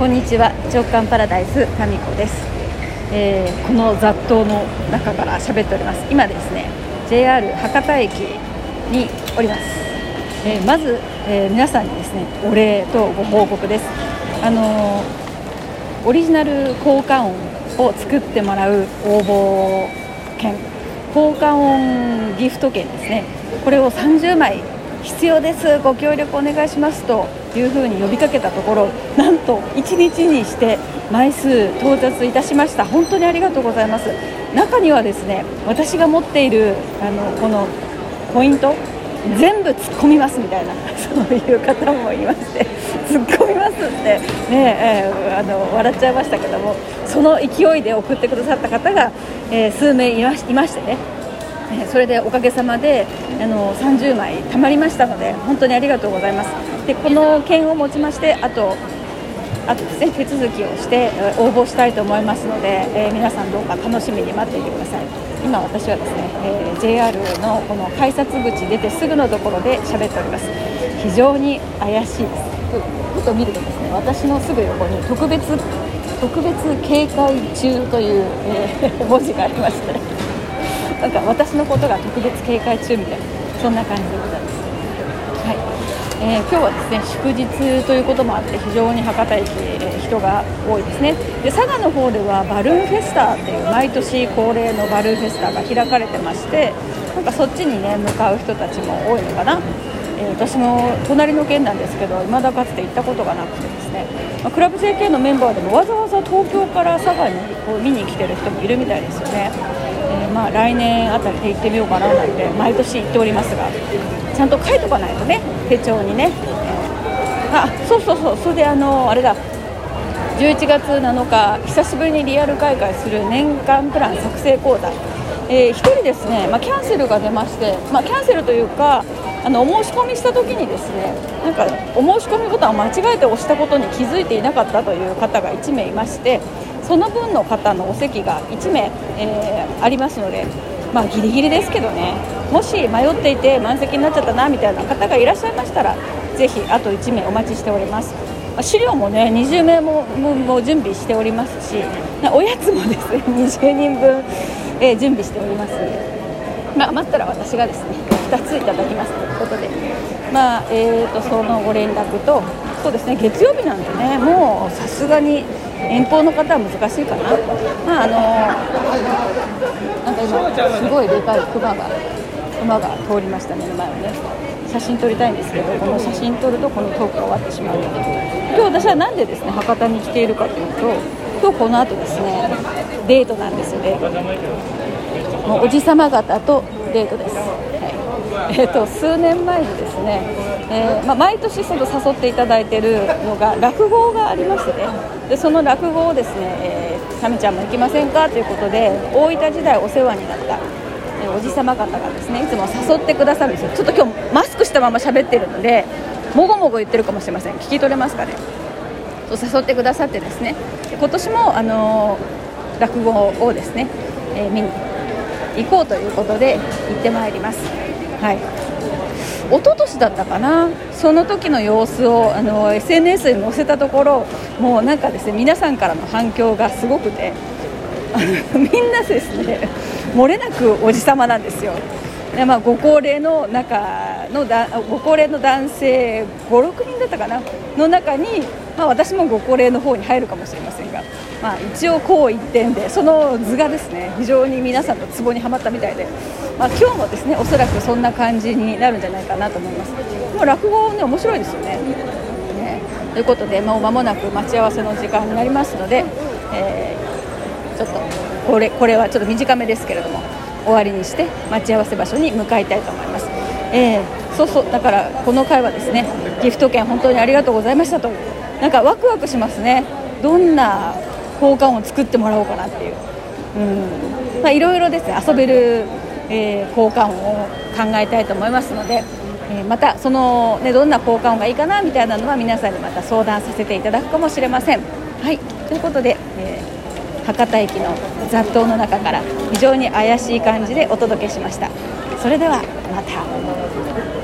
こんにちは。直感パラダイスタミコです、えー、この雑踏の中から喋っております。今ですね JR 博多駅におります、えー、まず、えー、皆さんにですねお礼とご報告です。あのオリジナル効果音を作ってもらう応募券効果音ギフト券ですね。これを30枚必要です。ご協力お願いしますというふうに呼びかけたところなんと1日にして枚数到達いたしました。本当にありがとうございます。中にはですね私が持っているあのこのポイント全部突っ込みますみたいな そういう方もいまして突っ込みますってね、えー、あの笑っちゃいましたけどもその勢いで送ってくださった方が、えー、数名いましてねそれでおかげさまであの30枚たまりましたので本当にありがとうございます。でこの件をもちましてあとあとですね手続きをして応募したいと思いますので、えー、皆さんどうか楽しみに待っていてください。今私はですね、えー、JR のこの改札口出てすぐのところで喋っております。非常に怪しいです。ふと見るとですね私のすぐ横に特別特別警戒中という、えー、文字がありまして。なんか私のことが特別警戒中みたいなそんな感じでございます。はい。えー、今日はですね祝日ということもあって非常に博多駅、えー、人が多いですね。で佐賀の方ではバルーンフェスタっていう毎年恒例のバルーンフェスタが開かれてましてなんかそっちにね向かう人たちも多いのかな。えー、私も隣の県なんですけど未だかつて行ったことがなくてですね、まあ、クラブ JK のメンバーでもわざわざ東京から佐賀にこう見に来てる人もいるみたいですよね、まあ来年あたりで行ってみようかななんて毎年行っておりますがちゃんと書いとかないとね手帳にね、え、あそうそうそうそれであのあれだ。11月7日久しぶりにリアル開会する年間プラン作成講座。えー、1人ですね、まあ、キャンセルが出まして、まあ、キャンセルというかあのお申し込みした時にですねなんかお申し込みボタンを間違えて押したことに気づいていなかったという方が1名いましてその分の方のお席が1名、えー、ありますので、まあ、ギリギリですけどね。もし迷っていて満席になっちゃったなみたいな方がいらっしゃいましたらぜひあと1名お待ちしております。資料もね20名もも準備しておりますしおやつもですね 20人分、えー、準備しておりますので、まあ、余ったら私がですね2ついただきますということで、まあえーと、そのご連絡とそうですね月曜日なんでねもうさすがに遠方の方は難しいかな、まああのなんか今すごいでかいクマが馬が通りました目の前をね。写真撮りたいんですけどこの写真撮るとこのトークが終わってしまうので今日私は何でですね博多に来ているかというと今日この後ですねデートなんですよね。もうおじさま方とデートです、えーと、数年前にですね、えー、まあ、毎年その誘っていただいているのが落語がありましてね。でその落語をですね、えー、サミちゃんも行きませんかということで大分時代お世話になった、えー、おじ様方がですねいつも誘ってくださるんですよ。ちょっと今日マスクしたまま喋ってるのでもごもご言ってるかもしれません。聞き取れますかね？誘ってくださってですね。今年も、あの落語をですね、え見に行こうということで行ってまいります。はい。一昨年だったかな。その時の様子をあの SNS に載せたところもうなんかですね皆さんからの反響がすごくてみんなですね漏れなくおじさまなんですよ。で、まあ、ご高齢の中のだご高齢の男性56人だったかなの中に、まあ、私もご高齢の方に入るかもしれませんがまあ、一応こう一点でその図がですね非常に皆さんのツボにはまったみたいで、まあ、今日もですねおそらくそんな感じになるんじゃないかなと思います。もう落語ね面白いですよね。ね。ということでもう間もなく待ち合わせの時間になりますので、えー、ちょっとこれこれはちょっと短めですけれども終わりにして待ち合わせ場所に向かいたいと思います、えー、そうそうだからこの回はですねギフト券本当にありがとうございましたと。なんかワクワクしますね。どんな交換を作ってもらおうかなっていう、うん。まあ、いろいろですね遊べる、えー、交換音を考えたいと思いますので、えー、またその、ね、どんな交換音がいいかなみたいなのは皆さんにまた相談させていただくかもしれません。はいということで、えー、博多駅の雑踏の中から非常に怪しい感じでお届けしました。それではまた